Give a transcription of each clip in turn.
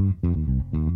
Mm-hmm.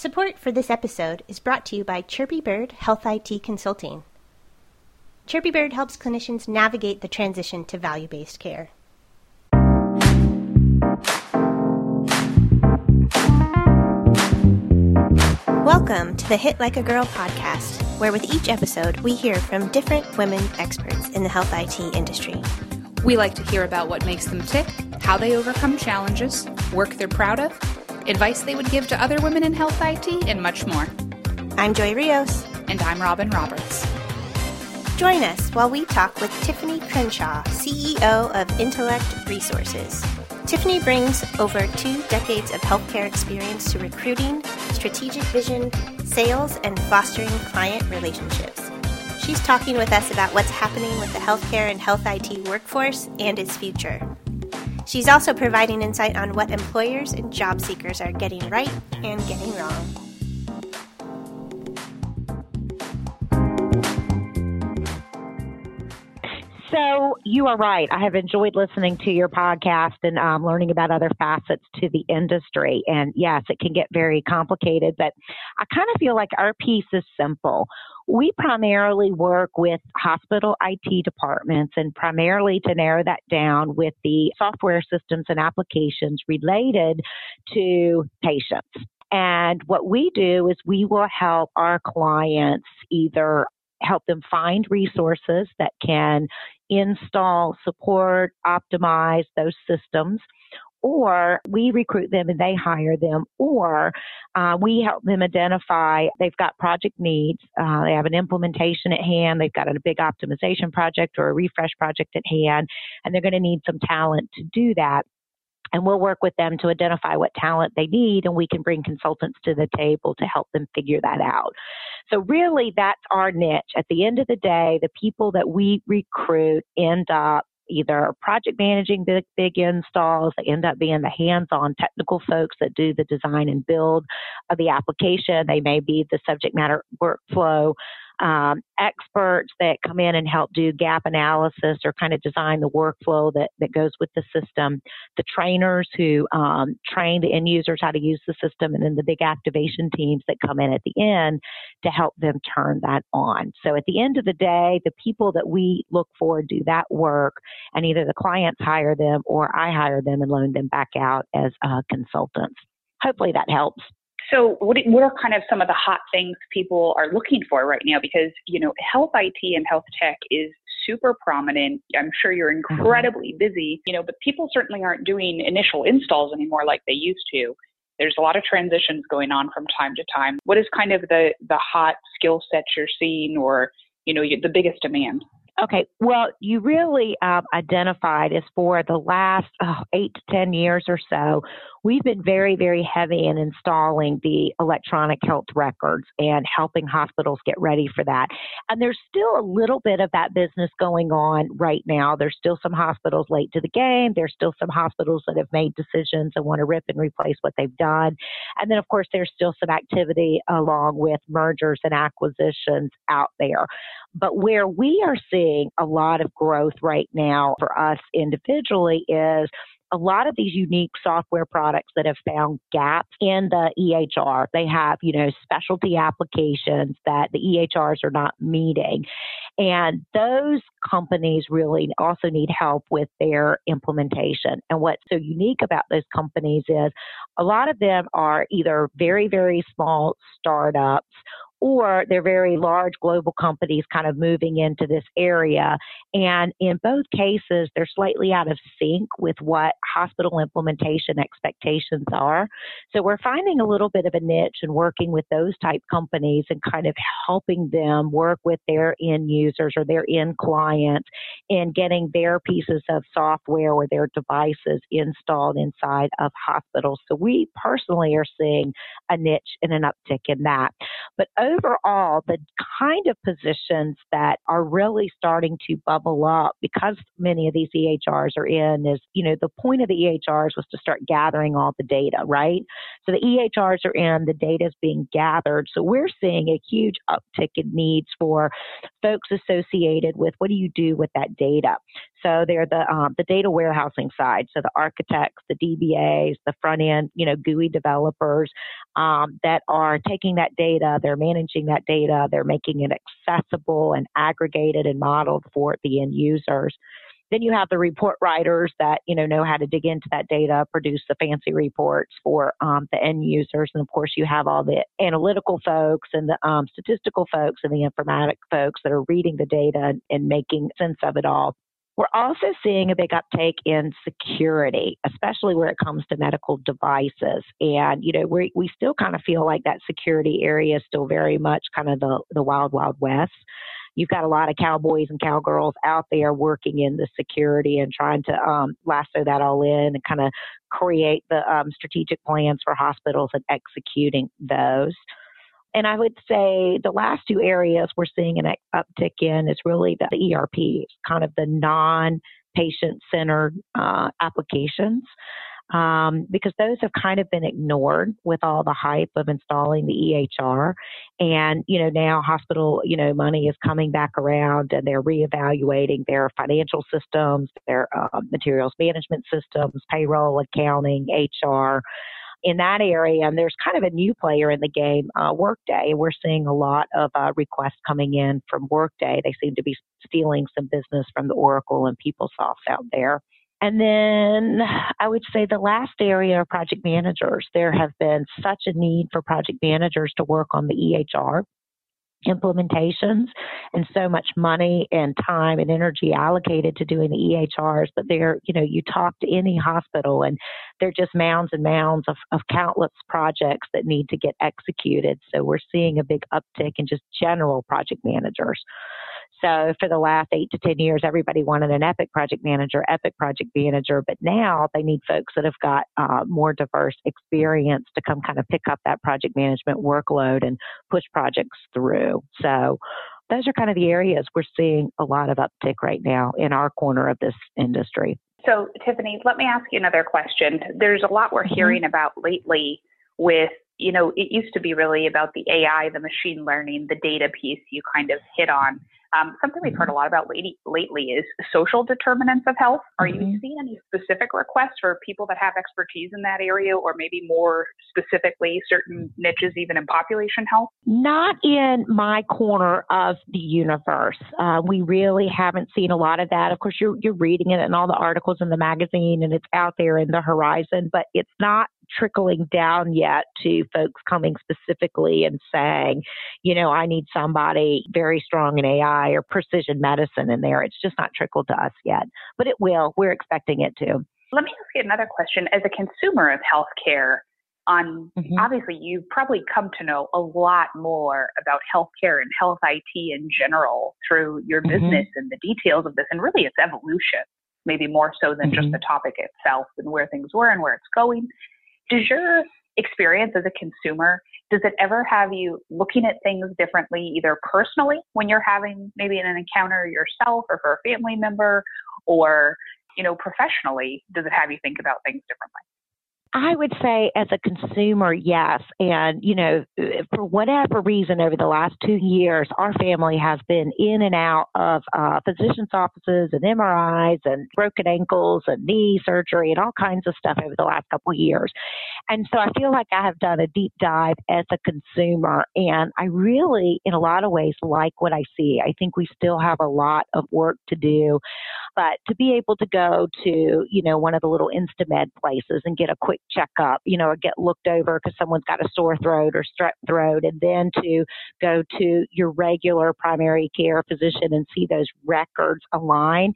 Support for this episode is brought to you by Chirpy Bird Health IT Consulting. Chirpy Bird helps clinicians navigate the transition to value based care. Welcome to the Hit Like a Girl podcast, where with each episode we hear from different women experts in the health IT industry. We like to hear about what makes them tick, how they overcome challenges, work they're proud of, advice they would give to other women in health IT, and much more. I'm Joy Rios. And I'm Robin Roberts. Join us while we talk with Tiffany Crenshaw, CEO of Intellect Resources. Tiffany brings over two decades of healthcare experience to recruiting, strategic vision, sales, and fostering client relationships. She's talking with us about what's happening with the healthcare and health IT workforce and its future. She's also providing insight on what employers and job seekers are getting right and getting wrong. So you are right. I have enjoyed listening to your podcast and um, learning about other facets to the industry. And yes, it can get very complicated, but I kind of feel like our piece is simple. We primarily work with hospital IT departments and primarily to narrow that down with the software systems and applications related to patients. And what we do is we will help our clients either help them find resources that can install, support, optimize those systems. Or we recruit them and they hire them, or uh, we help them identify they've got project needs, uh, they have an implementation at hand, they've got a big optimization project or a refresh project at hand, and they're going to need some talent to do that and we'll work with them to identify what talent they need and we can bring consultants to the table to help them figure that out. So really that's our niche. At the end of the day, the people that we recruit end up either project managing big, big installs, they end up being the hands-on technical folks that do the design and build of the application. They may be the subject matter workflow um, experts that come in and help do gap analysis or kind of design the workflow that, that goes with the system, the trainers who um, train the end users how to use the system, and then the big activation teams that come in at the end to help them turn that on. So at the end of the day, the people that we look for do that work, and either the clients hire them or I hire them and loan them back out as uh, consultants. Hopefully that helps. So, what, what are kind of some of the hot things people are looking for right now? Because, you know, health IT and health tech is super prominent. I'm sure you're mm-hmm. incredibly busy, you know, but people certainly aren't doing initial installs anymore like they used to. There's a lot of transitions going on from time to time. What is kind of the, the hot skill sets you're seeing or, you know, the biggest demand? Okay, well, you really um, identified as for the last oh, eight to 10 years or so, we've been very, very heavy in installing the electronic health records and helping hospitals get ready for that. And there's still a little bit of that business going on right now. There's still some hospitals late to the game. There's still some hospitals that have made decisions and want to rip and replace what they've done. And then, of course, there's still some activity along with mergers and acquisitions out there. But where we are seeing a lot of growth right now for us individually is a lot of these unique software products that have found gaps in the EHR. They have, you know, specialty applications that the EHRs are not meeting. And those companies really also need help with their implementation. And what's so unique about those companies is a lot of them are either very, very small startups or they're very large global companies kind of moving into this area. And in both cases, they're slightly out of sync with what hospital implementation expectations are. So we're finding a little bit of a niche and working with those type companies and kind of helping them work with their end users or their end clients in getting their pieces of software or their devices installed inside of hospitals. So we personally are seeing a niche and an uptick in that. But overall, the kind of positions that are really starting to bubble up because many of these EHRs are in is, you know, the point of the EHRs was to start gathering all the data, right? So the EHRs are in, the data is being gathered. So we're seeing a huge uptick in needs for folks associated with what do you do with that data? So they're the um, the data warehousing side. So the architects, the DBAs, the front end, you know, GUI developers um, that are taking that data, they're managing that data, they're making it accessible and aggregated and modeled for the end users. Then you have the report writers that you know know how to dig into that data, produce the fancy reports for um, the end users, and of course you have all the analytical folks and the um, statistical folks and the informatic folks that are reading the data and, and making sense of it all. We're also seeing a big uptake in security, especially where it comes to medical devices. And, you know, we we still kind of feel like that security area is still very much kind of the, the wild, wild west. You've got a lot of cowboys and cowgirls out there working in the security and trying to um, lasso that all in and kind of create the um, strategic plans for hospitals and executing those. And I would say the last two areas we're seeing an uptick in is really the ERP, kind of the non patient centered uh, applications. Um, because those have kind of been ignored with all the hype of installing the EHR. And, you know, now hospital, you know, money is coming back around and they're reevaluating their financial systems, their uh, materials management systems, payroll, accounting, HR in that area. And there's kind of a new player in the game, uh, Workday. We're seeing a lot of uh, requests coming in from Workday. They seem to be stealing some business from the Oracle and PeopleSoft out there. And then I would say the last area are project managers. There have been such a need for project managers to work on the EHR implementations and so much money and time and energy allocated to doing the EHRs. But they're, you know, you talk to any hospital and they're just mounds and mounds of, of countless projects that need to get executed. So we're seeing a big uptick in just general project managers. So for the last eight to 10 years, everybody wanted an Epic project manager, Epic project manager, but now they need folks that have got uh, more diverse experience to come kind of pick up that project management workload and push projects through. So those are kind of the areas we're seeing a lot of uptick right now in our corner of this industry. So, Tiffany, let me ask you another question. There's a lot we're mm-hmm. hearing about lately with, you know, it used to be really about the AI, the machine learning, the data piece you kind of hit on. Um, something we've heard a lot about lately, lately is social determinants of health. Are mm-hmm. you seeing any specific requests for people that have expertise in that area, or maybe more specifically certain niches, even in population health? Not in my corner of the universe. Uh, we really haven't seen a lot of that. Of course, you're, you're reading it in all the articles in the magazine, and it's out there in the horizon, but it's not trickling down yet to folks coming specifically and saying, you know, I need somebody very strong in AI or precision medicine in there. It's just not trickled to us yet, but it will. We're expecting it to. Let me ask you another question. As a consumer of healthcare, on mm-hmm. obviously you've probably come to know a lot more about healthcare and health IT in general through your mm-hmm. business and the details of this and really its evolution, maybe more so than mm-hmm. just the topic itself and where things were and where it's going does your experience as a consumer does it ever have you looking at things differently either personally when you're having maybe an encounter yourself or for a family member? Or you know professionally does it have you think about things differently I would say, as a consumer, yes. And, you know, for whatever reason, over the last two years, our family has been in and out of uh, physicians' offices and MRIs and broken ankles and knee surgery and all kinds of stuff over the last couple of years. And so I feel like I have done a deep dive as a consumer. And I really, in a lot of ways, like what I see. I think we still have a lot of work to do. But to be able to go to, you know, one of the little Instamed places and get a quick checkup, you know, or get looked over because someone's got a sore throat or strep throat, and then to go to your regular primary care physician and see those records align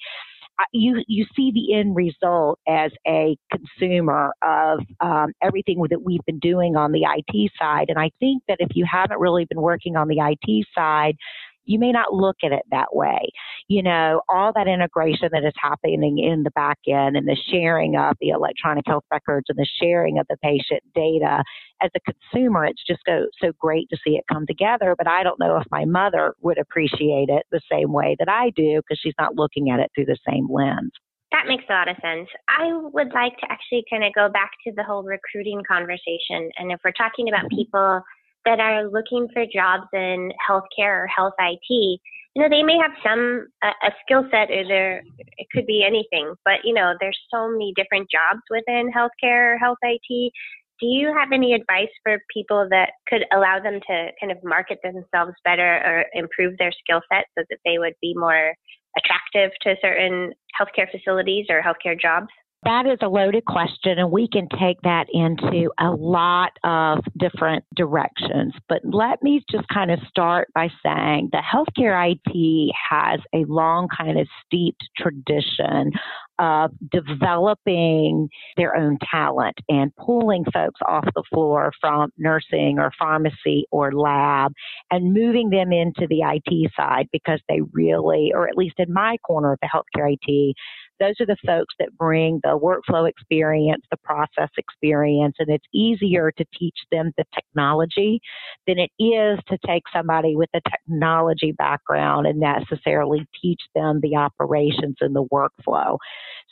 you you see the end result as a consumer of um, everything that we've been doing on the IT side, and I think that if you haven't really been working on the IT side, you may not look at it that way. You know, all that integration that is happening in the back end and the sharing of the electronic health records and the sharing of the patient data as a consumer, it's just so, so great to see it come together. But I don't know if my mother would appreciate it the same way that I do because she's not looking at it through the same lens. That makes a lot of sense. I would like to actually kind of go back to the whole recruiting conversation. And if we're talking about mm-hmm. people that are looking for jobs in healthcare or health IT, you know, they may have some a, a skill set or there it could be anything, but you know, there's so many different jobs within healthcare or health IT. Do you have any advice for people that could allow them to kind of market themselves better or improve their skill set so that they would be more attractive to certain healthcare facilities or healthcare jobs? That is a loaded question, and we can take that into a lot of different directions. But let me just kind of start by saying that healthcare IT has a long, kind of steeped tradition of developing their own talent and pulling folks off the floor from nursing or pharmacy or lab and moving them into the IT side because they really, or at least in my corner of the healthcare IT, those are the folks that bring the workflow experience, the process experience, and it's easier to teach them the technology than it is to take somebody with a technology background and necessarily teach them the operations and the workflow.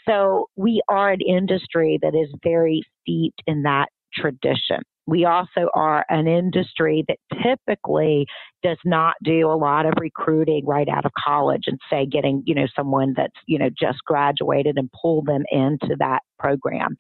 So we are an industry that is very steeped in that tradition. We also are an industry that typically does not do a lot of recruiting right out of college and say getting, you know, someone that's, you know, just graduated and pull them into that program.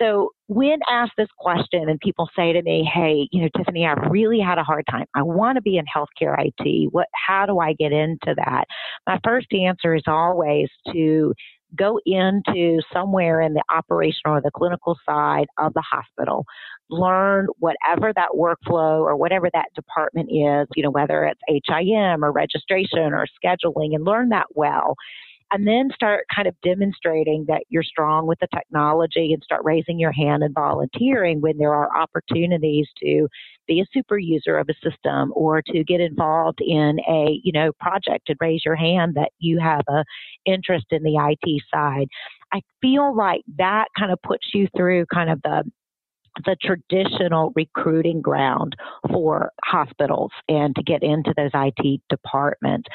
So when asked this question and people say to me, Hey, you know, Tiffany, I really had a hard time. I want to be in healthcare IT. What how do I get into that? My first answer is always to go into somewhere in the operational or the clinical side of the hospital, learn whatever that workflow or whatever that department is, you know, whether it's HIM or registration or scheduling, and learn that well and then start kind of demonstrating that you're strong with the technology and start raising your hand and volunteering when there are opportunities to be a super user of a system or to get involved in a you know project and raise your hand that you have a interest in the IT side. I feel like that kind of puts you through kind of the the traditional recruiting ground for hospitals and to get into those IT departments.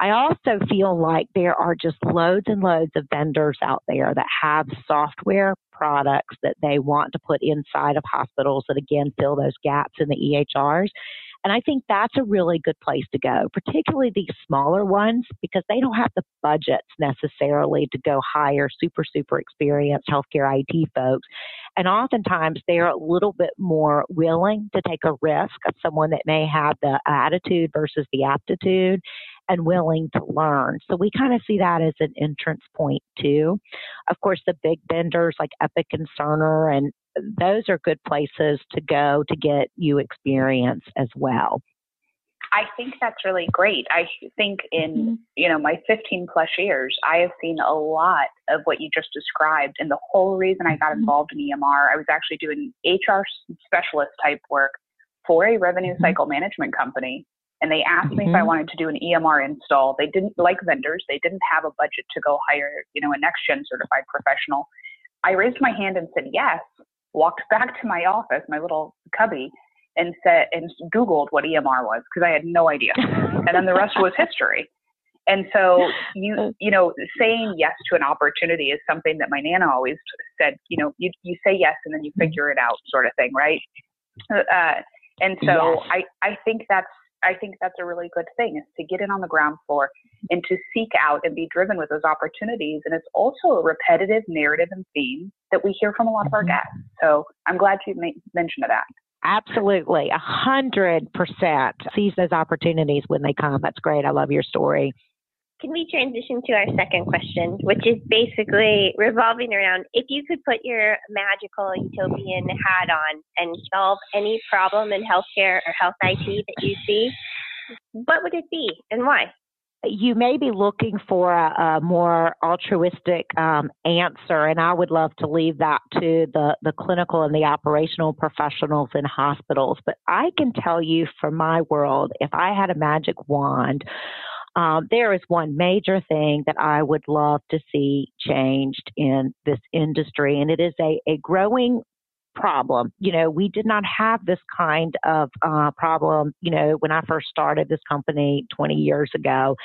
I also feel like there are just loads and loads of vendors out there that have software products that they want to put inside of hospitals that again fill those gaps in the EHRs. And I think that's a really good place to go, particularly these smaller ones, because they don't have the budgets necessarily to go hire super, super experienced healthcare IT folks. And oftentimes they're a little bit more willing to take a risk of someone that may have the attitude versus the aptitude and willing to learn. So we kind of see that as an entrance point too. Of course, the big vendors like Epic and Cerner and those are good places to go to get you experience as well. I think that's really great. I think in, mm-hmm. you know, my 15 plus years, I have seen a lot of what you just described. And the whole reason I got mm-hmm. involved in EMR, I was actually doing HR specialist type work for a revenue mm-hmm. cycle management company. And they asked mm-hmm. me if I mm-hmm. wanted to do an EMR install. They didn't like vendors. They didn't have a budget to go hire, you know, a NextGen certified professional. I raised my hand and said yes walked back to my office, my little cubby, and said and Googled what EMR was because I had no idea, and then the rest was history. And so you you know saying yes to an opportunity is something that my nana always said. You know, you you say yes and then you mm-hmm. figure it out, sort of thing, right? Uh, and so yes. I I think that's I think that's a really good thing is to get in on the ground floor and to seek out and be driven with those opportunities. And it's also a repetitive narrative and theme that we hear from a lot of our mm-hmm. guests. So I'm glad you mentioned that. Absolutely, a hundred percent. Seize those opportunities when they come. That's great. I love your story. Can we transition to our second question, which is basically revolving around if you could put your magical utopian hat on and solve any problem in healthcare or health IT that you see, what would it be and why? you may be looking for a, a more altruistic um, answer, and I would love to leave that to the, the clinical and the operational professionals in hospitals. But I can tell you from my world, if I had a magic wand, um, there is one major thing that I would love to see changed in this industry, and it is a, a growing problem. You know, we did not have this kind of uh, problem, you know, when I first started this company 20 years ago.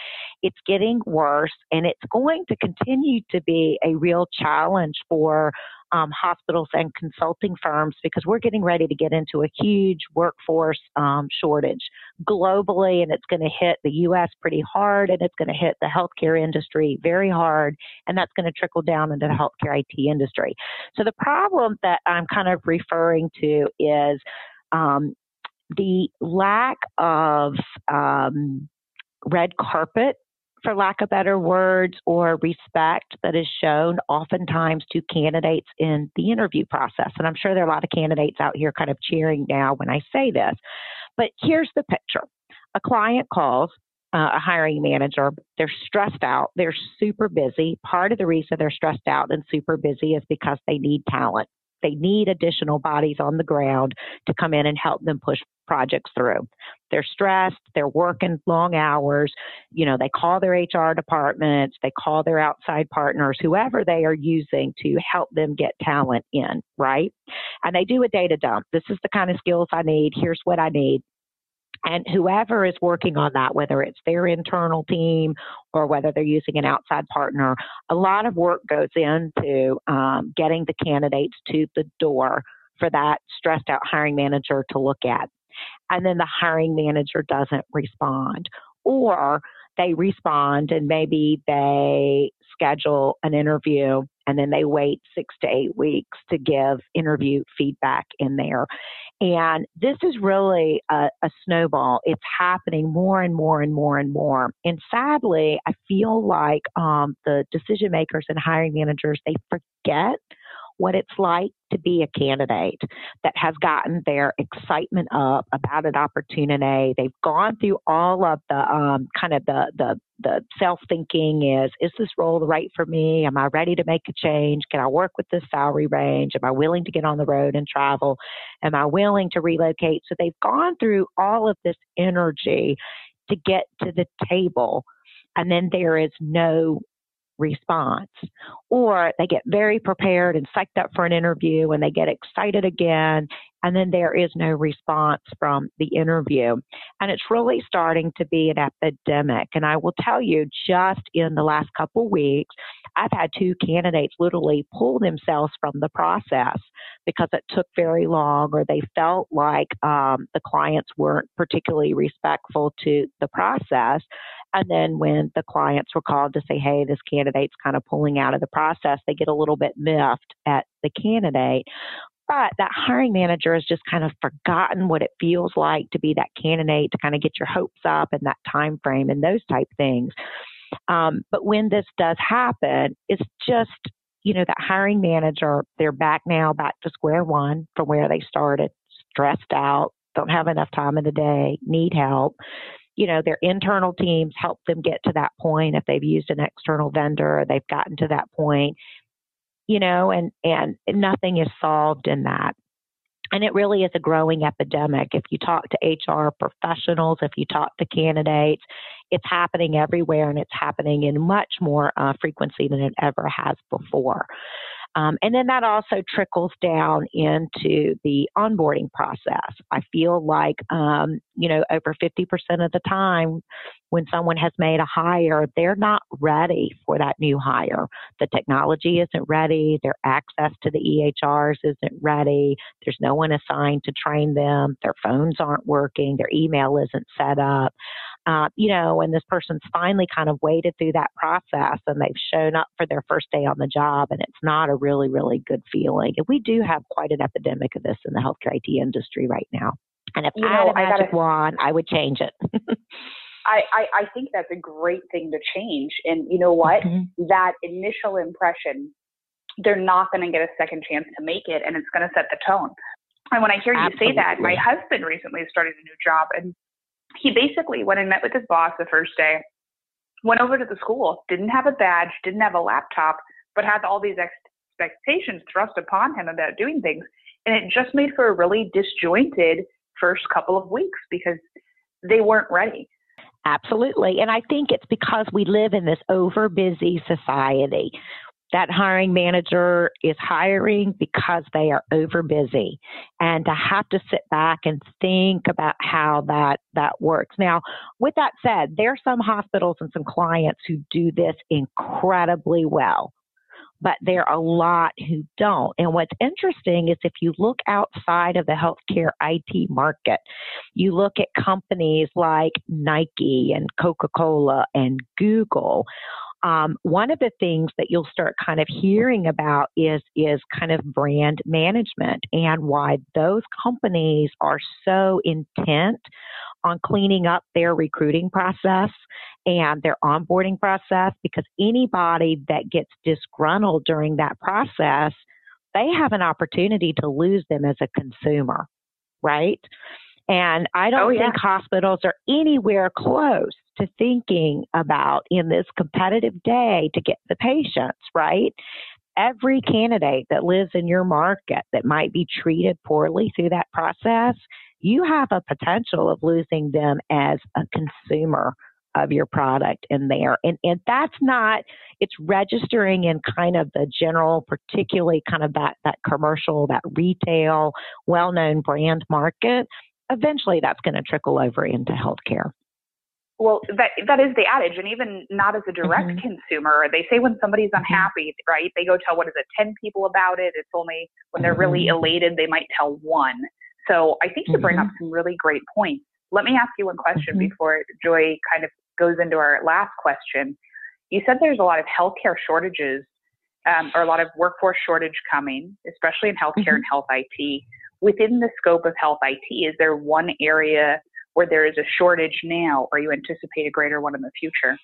It's getting worse and it's going to continue to be a real challenge for um, hospitals and consulting firms because we're getting ready to get into a huge workforce um, shortage globally, and it's going to hit the U.S. pretty hard, and it's going to hit the healthcare industry very hard, and that's going to trickle down into the healthcare IT industry. So the problem that I'm kind of referring to is um, the lack of um, red carpet for lack of better words, or respect that is shown oftentimes to candidates in the interview process. And I'm sure there are a lot of candidates out here kind of cheering now when I say this. But here's the picture a client calls. Uh, a hiring manager, they're stressed out. They're super busy. Part of the reason they're stressed out and super busy is because they need talent. They need additional bodies on the ground to come in and help them push projects through. They're stressed, they're working long hours, you know, they call their HR departments, they call their outside partners, whoever they are using to help them get talent in, right? And they do a data dump. This is the kind of skills I need. Here's what I need. And whoever is working on that, whether it's their internal team or whether they're using an outside partner, a lot of work goes into um, getting the candidates to the door for that stressed out hiring manager to look at. And then the hiring manager doesn't respond. Or they respond and maybe they schedule an interview and then they wait six to eight weeks to give interview feedback in there. And this is really a, a, snowball. It's happening more and more and more and more. And sadly, I feel like um, the decision makers and hiring managers, they forget what it's like to be a candidate that has gotten their excitement up about an opportunity. They've gone through all of the um, kind of the the the self thinking is is this role right for me? Am I ready to make a change? Can I work with this salary range? Am I willing to get on the road and travel? Am I willing to relocate? So they've gone through all of this energy to get to the table and then there is no response. Or they get very prepared and psyched up for an interview and they get excited again and then there is no response from the interview. And it's really starting to be an epidemic. And I will tell you, just in the last couple weeks, I've had two candidates literally pull themselves from the process because it took very long or they felt like um, the clients weren't particularly respectful to the process. And then when the clients were called to say, hey, this candidate's kind of pulling out of the process, they get a little bit miffed at the candidate. But that hiring manager has just kind of forgotten what it feels like to be that candidate, to kind of get your hopes up and that time frame and those type things. Um, but when this does happen, it's just you know that hiring manager they're back now back to square one from where they started, stressed out, don't have enough time in the day, need help you know, their internal teams help them get to that point if they've used an external vendor, they've gotten to that point, you know, and, and nothing is solved in that. And it really is a growing epidemic. If you talk to HR professionals, if you talk to candidates, it's happening everywhere and it's happening in much more uh, frequency than it ever has before. Um, and then that also trickles down into the onboarding process. I feel like, um, you know, over 50% of the time when someone has made a hire, they're not ready for that new hire. The technology isn't ready, their access to the EHRs isn't ready, there's no one assigned to train them, their phones aren't working, their email isn't set up. Uh, you know, and this person's finally kind of waded through that process and they've shown up for their first day on the job, and it's not a really, really good feeling. And we do have quite an epidemic of this in the healthcare IT industry right now. And if you I had a magic gotta, wand, I would change it. I, I, I think that's a great thing to change. And you know what? Mm-hmm. That initial impression, they're not going to get a second chance to make it, and it's going to set the tone. And when I hear Absolutely. you say that, my husband recently started a new job, and he basically went and met with his boss the first day, went over to the school, didn't have a badge, didn't have a laptop, but had all these expectations thrust upon him about doing things. And it just made for a really disjointed first couple of weeks because they weren't ready. Absolutely. And I think it's because we live in this over busy society. That hiring manager is hiring because they are over busy and to have to sit back and think about how that, that works. Now, with that said, there are some hospitals and some clients who do this incredibly well but there are a lot who don't. And what's interesting is if you look outside of the healthcare IT market, you look at companies like Nike and Coca Cola and Google. Um, one of the things that you'll start kind of hearing about is is kind of brand management and why those companies are so intent on cleaning up their recruiting process and their onboarding process because anybody that gets disgruntled during that process, they have an opportunity to lose them as a consumer, right? And I don't oh, yeah. think hospitals are anywhere close to thinking about in this competitive day to get the patients, right? Every candidate that lives in your market that might be treated poorly through that process, you have a potential of losing them as a consumer of your product in there. And, and that's not, it's registering in kind of the general, particularly kind of that, that commercial, that retail, well known brand market. Eventually that's going to trickle over into healthcare. Well, that that is the adage, and even not as a direct mm-hmm. consumer, they say when somebody's mm-hmm. unhappy, mm-hmm. right? They go tell what is it, ten people about it. It's only when they're really mm-hmm. elated they might tell one. So I think you bring up mm-hmm. some really great points. Let me ask you one question before Joy kind of goes into our last question. You said there's a lot of healthcare shortages um, or a lot of workforce shortage coming, especially in healthcare and health IT. Within the scope of health IT, is there one area where there is a shortage now, or you anticipate a greater one in the future?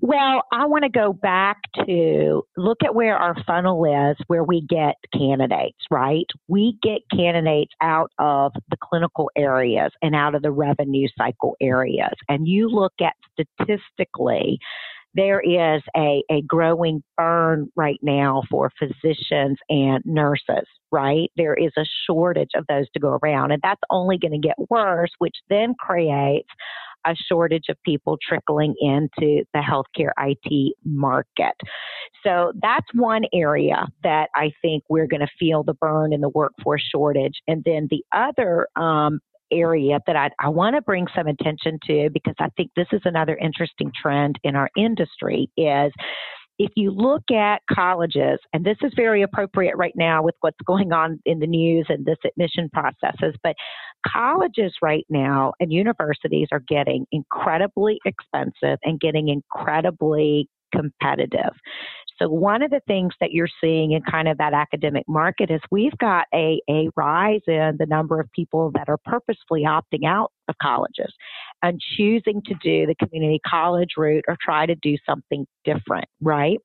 Well, I want to go back to look at where our funnel is, where we get candidates, right? We get candidates out of the clinical areas and out of the revenue cycle areas. And you look at statistically, there is a, a growing burn right now for physicians and nurses, right? There is a shortage of those to go around, and that's only going to get worse, which then creates a shortage of people trickling into the healthcare IT market. So that's one area that I think we're going to feel the burn in the workforce shortage. And then the other um, area that I, I want to bring some attention to because I think this is another interesting trend in our industry is if you look at colleges, and this is very appropriate right now with what's going on in the news and this admission processes, but colleges right now and universities are getting incredibly expensive and getting incredibly competitive. So one of the things that you're seeing in kind of that academic market is we've got a, a rise in the number of people that are purposefully opting out of colleges and choosing to do the community college route or try to do something different, right?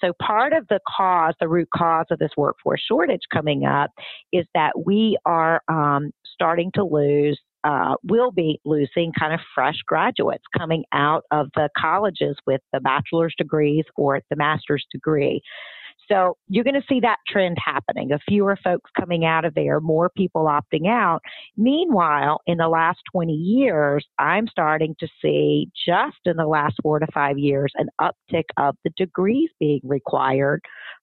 So part of the cause, the root cause of this workforce shortage coming up is that we are um, starting to lose uh, will be losing kind of fresh graduates coming out of the colleges with the bachelor's degrees or the master's degree. So you're going to see that trend happening of fewer folks coming out of there, more people opting out. Meanwhile, in the last 20 years, I'm starting to see just in the last four to five years an uptick of the degrees being required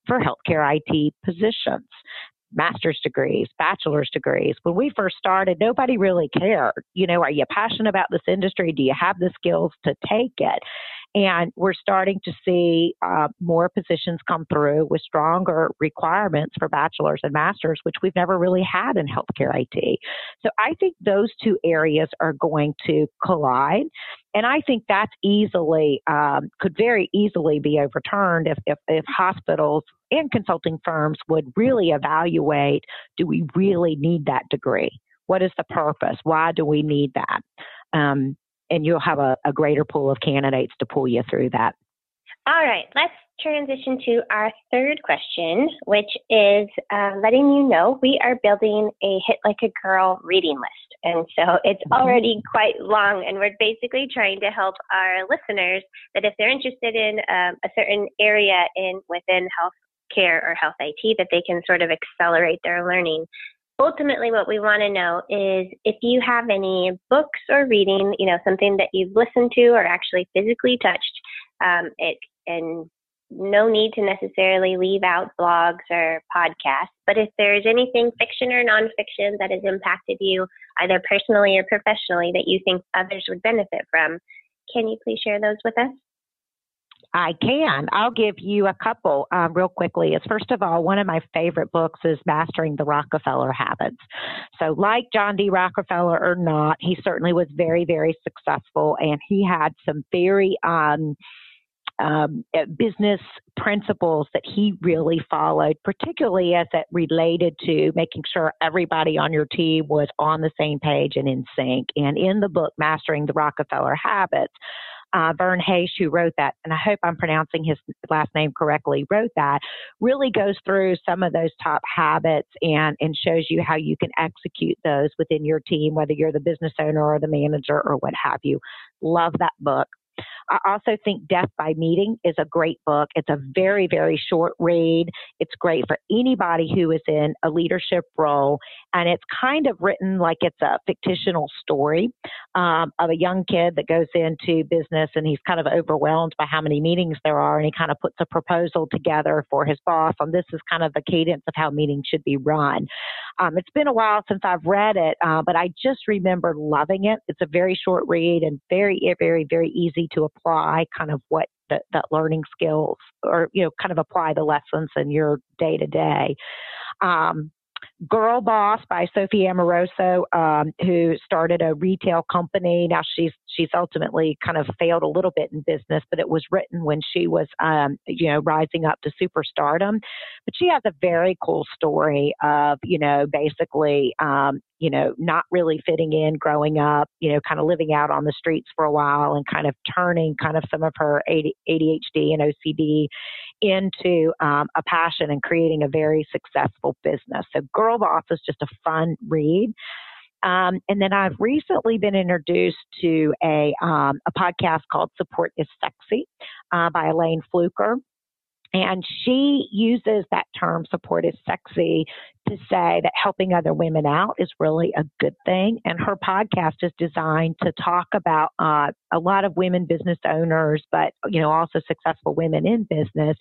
for healthcare IT positions master's degrees, bachelor's degrees. When we first started, nobody really cared. You know, are you passionate about this industry? Do you have the skills to take it? And we're starting to see uh, more positions come through with stronger requirements for bachelor's and master's, which we've never really had in healthcare IT. So I think those two areas are going to collide. And I think that's easily, um, could very easily be overturned if, if, if hospitals and consulting firms would really evaluate do we really need that degree? What is the purpose? Why do we need that? Um, and you'll have a, a greater pool of candidates to pull you through that. All right, let's transition to our third question, which is uh, letting you know we are building a Hit Like a Girl reading list. And so it's mm-hmm. already quite long, and we're basically trying to help our listeners that if they're interested in um, a certain area in within healthcare or health IT, that they can sort of accelerate their learning ultimately what we want to know is if you have any books or reading, you know, something that you've listened to or actually physically touched, um, it, and no need to necessarily leave out blogs or podcasts. But if there's anything fiction or nonfiction that has impacted you, either personally or professionally, that you think others would benefit from, can you please share those with us? I can. I'll give you a couple um, real quickly. Is first of all, one of my favorite books is Mastering the Rockefeller Habits. So, like John D. Rockefeller or not, he certainly was very, very successful, and he had some very um, um, uh, business principles that he really followed, particularly as it related to making sure everybody on your team was on the same page and in sync. And in the book, Mastering the Rockefeller Habits, uh, Verne Harnish, who wrote that, and I hope I'm pronouncing his last name correctly, wrote that, really goes through some of those top habits and, and shows you how you can execute those within your team, whether you're the business owner or the manager or what have you. Love that book. I also think Death by Meeting is a great book. It's a very, very short read. It's great for anybody who is in a leadership role. And it's kind of written like it's a fictional story um, of a young kid that goes into business and he's kind of overwhelmed by how many meetings there are. And he kind of puts a proposal together for his boss on this is kind of the cadence of how meetings should be run. Um, it's been a while since I've read it, uh, but I just remember loving it. It's a very short read and very, very, very easy to apply kind of what the, that learning skills or, you know, kind of apply the lessons in your day to day. Girl Boss by Sophie Amoruso, um, who started a retail company. Now she's she's ultimately kind of failed a little bit in business, but it was written when she was, um, you know, rising up to superstardom. But she has a very cool story of, you know, basically, um, you know, not really fitting in growing up, you know, kind of living out on the streets for a while and kind of turning kind of some of her ADHD and OCD into um, a passion and creating a very successful business. So Girl Boss is just a fun read. Um, and then I've recently been introduced to a, um, a podcast called Support is Sexy uh, by Elayne Fluker. And she uses that term support is sexy to say that helping other women out is really a good thing. And her podcast is designed to talk about uh, a lot of women business owners, but you know also successful women in business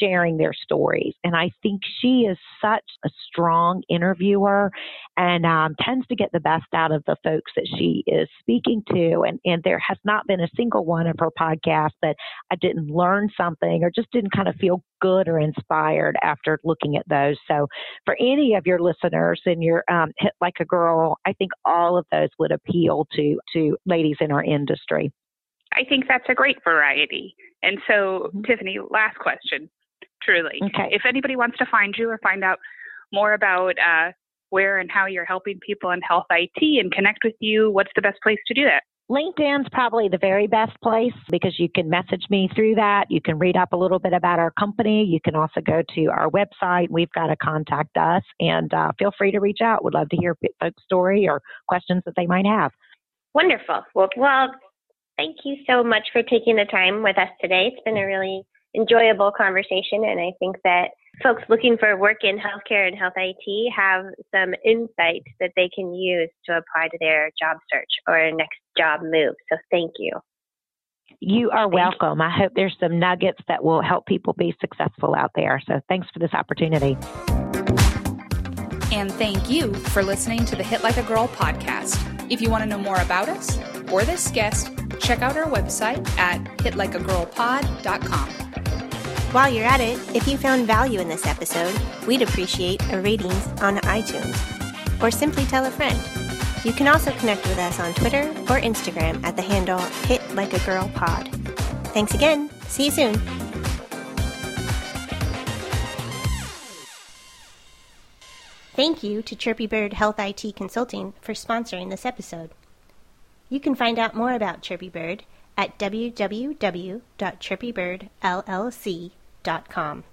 sharing their stories. And I think she is such a strong interviewer and um, tends to get the best out of the folks that she is speaking to. And and there has not been a single one of her podcasts that I didn't learn something or just didn't kind of feel good or inspired after looking at those. So for any of your listeners and your um, hit like a girl, I think all of those would appeal to to ladies in our industry. I think that's a great variety. And so, mm-hmm. Tiffany, last question, truly. Okay. If anybody wants to find you or find out more about uh, where and how you're helping people in health IT and connect with you, what's the best place to do that? LinkedIn's probably the very best place because you can message me through that. You can read up a little bit about our company. You can also go to our website. We've got to contact us and uh, feel free to reach out. We'd love to hear folks' story or questions that they might have. Wonderful. Well, well, thank you so much for taking the time with us today. It's been a really enjoyable conversation, and I think that folks looking for work in healthcare and health IT have some insight that they can use to apply to their job search or next job move. So thank you. You are welcome. I hope there's some nuggets that will help people be successful out there. So thanks for this opportunity. And thank you for listening to the Hit Like a Girl podcast. If you want to know more about us or this guest, check out our website at hitlikeagirlpod.com. While you're at it, if you found value in this episode, we'd appreciate a ratings on iTunes. Or simply tell a friend. You can also connect with us on Twitter or Instagram at the handle Hit Like a Girl Pod. Thanks again. See you soon. Thank you to Chirpy Bird Health IT Consulting for sponsoring this episode. You can find out more about Chirpy Bird at www.chirpybirdllc.com dot com.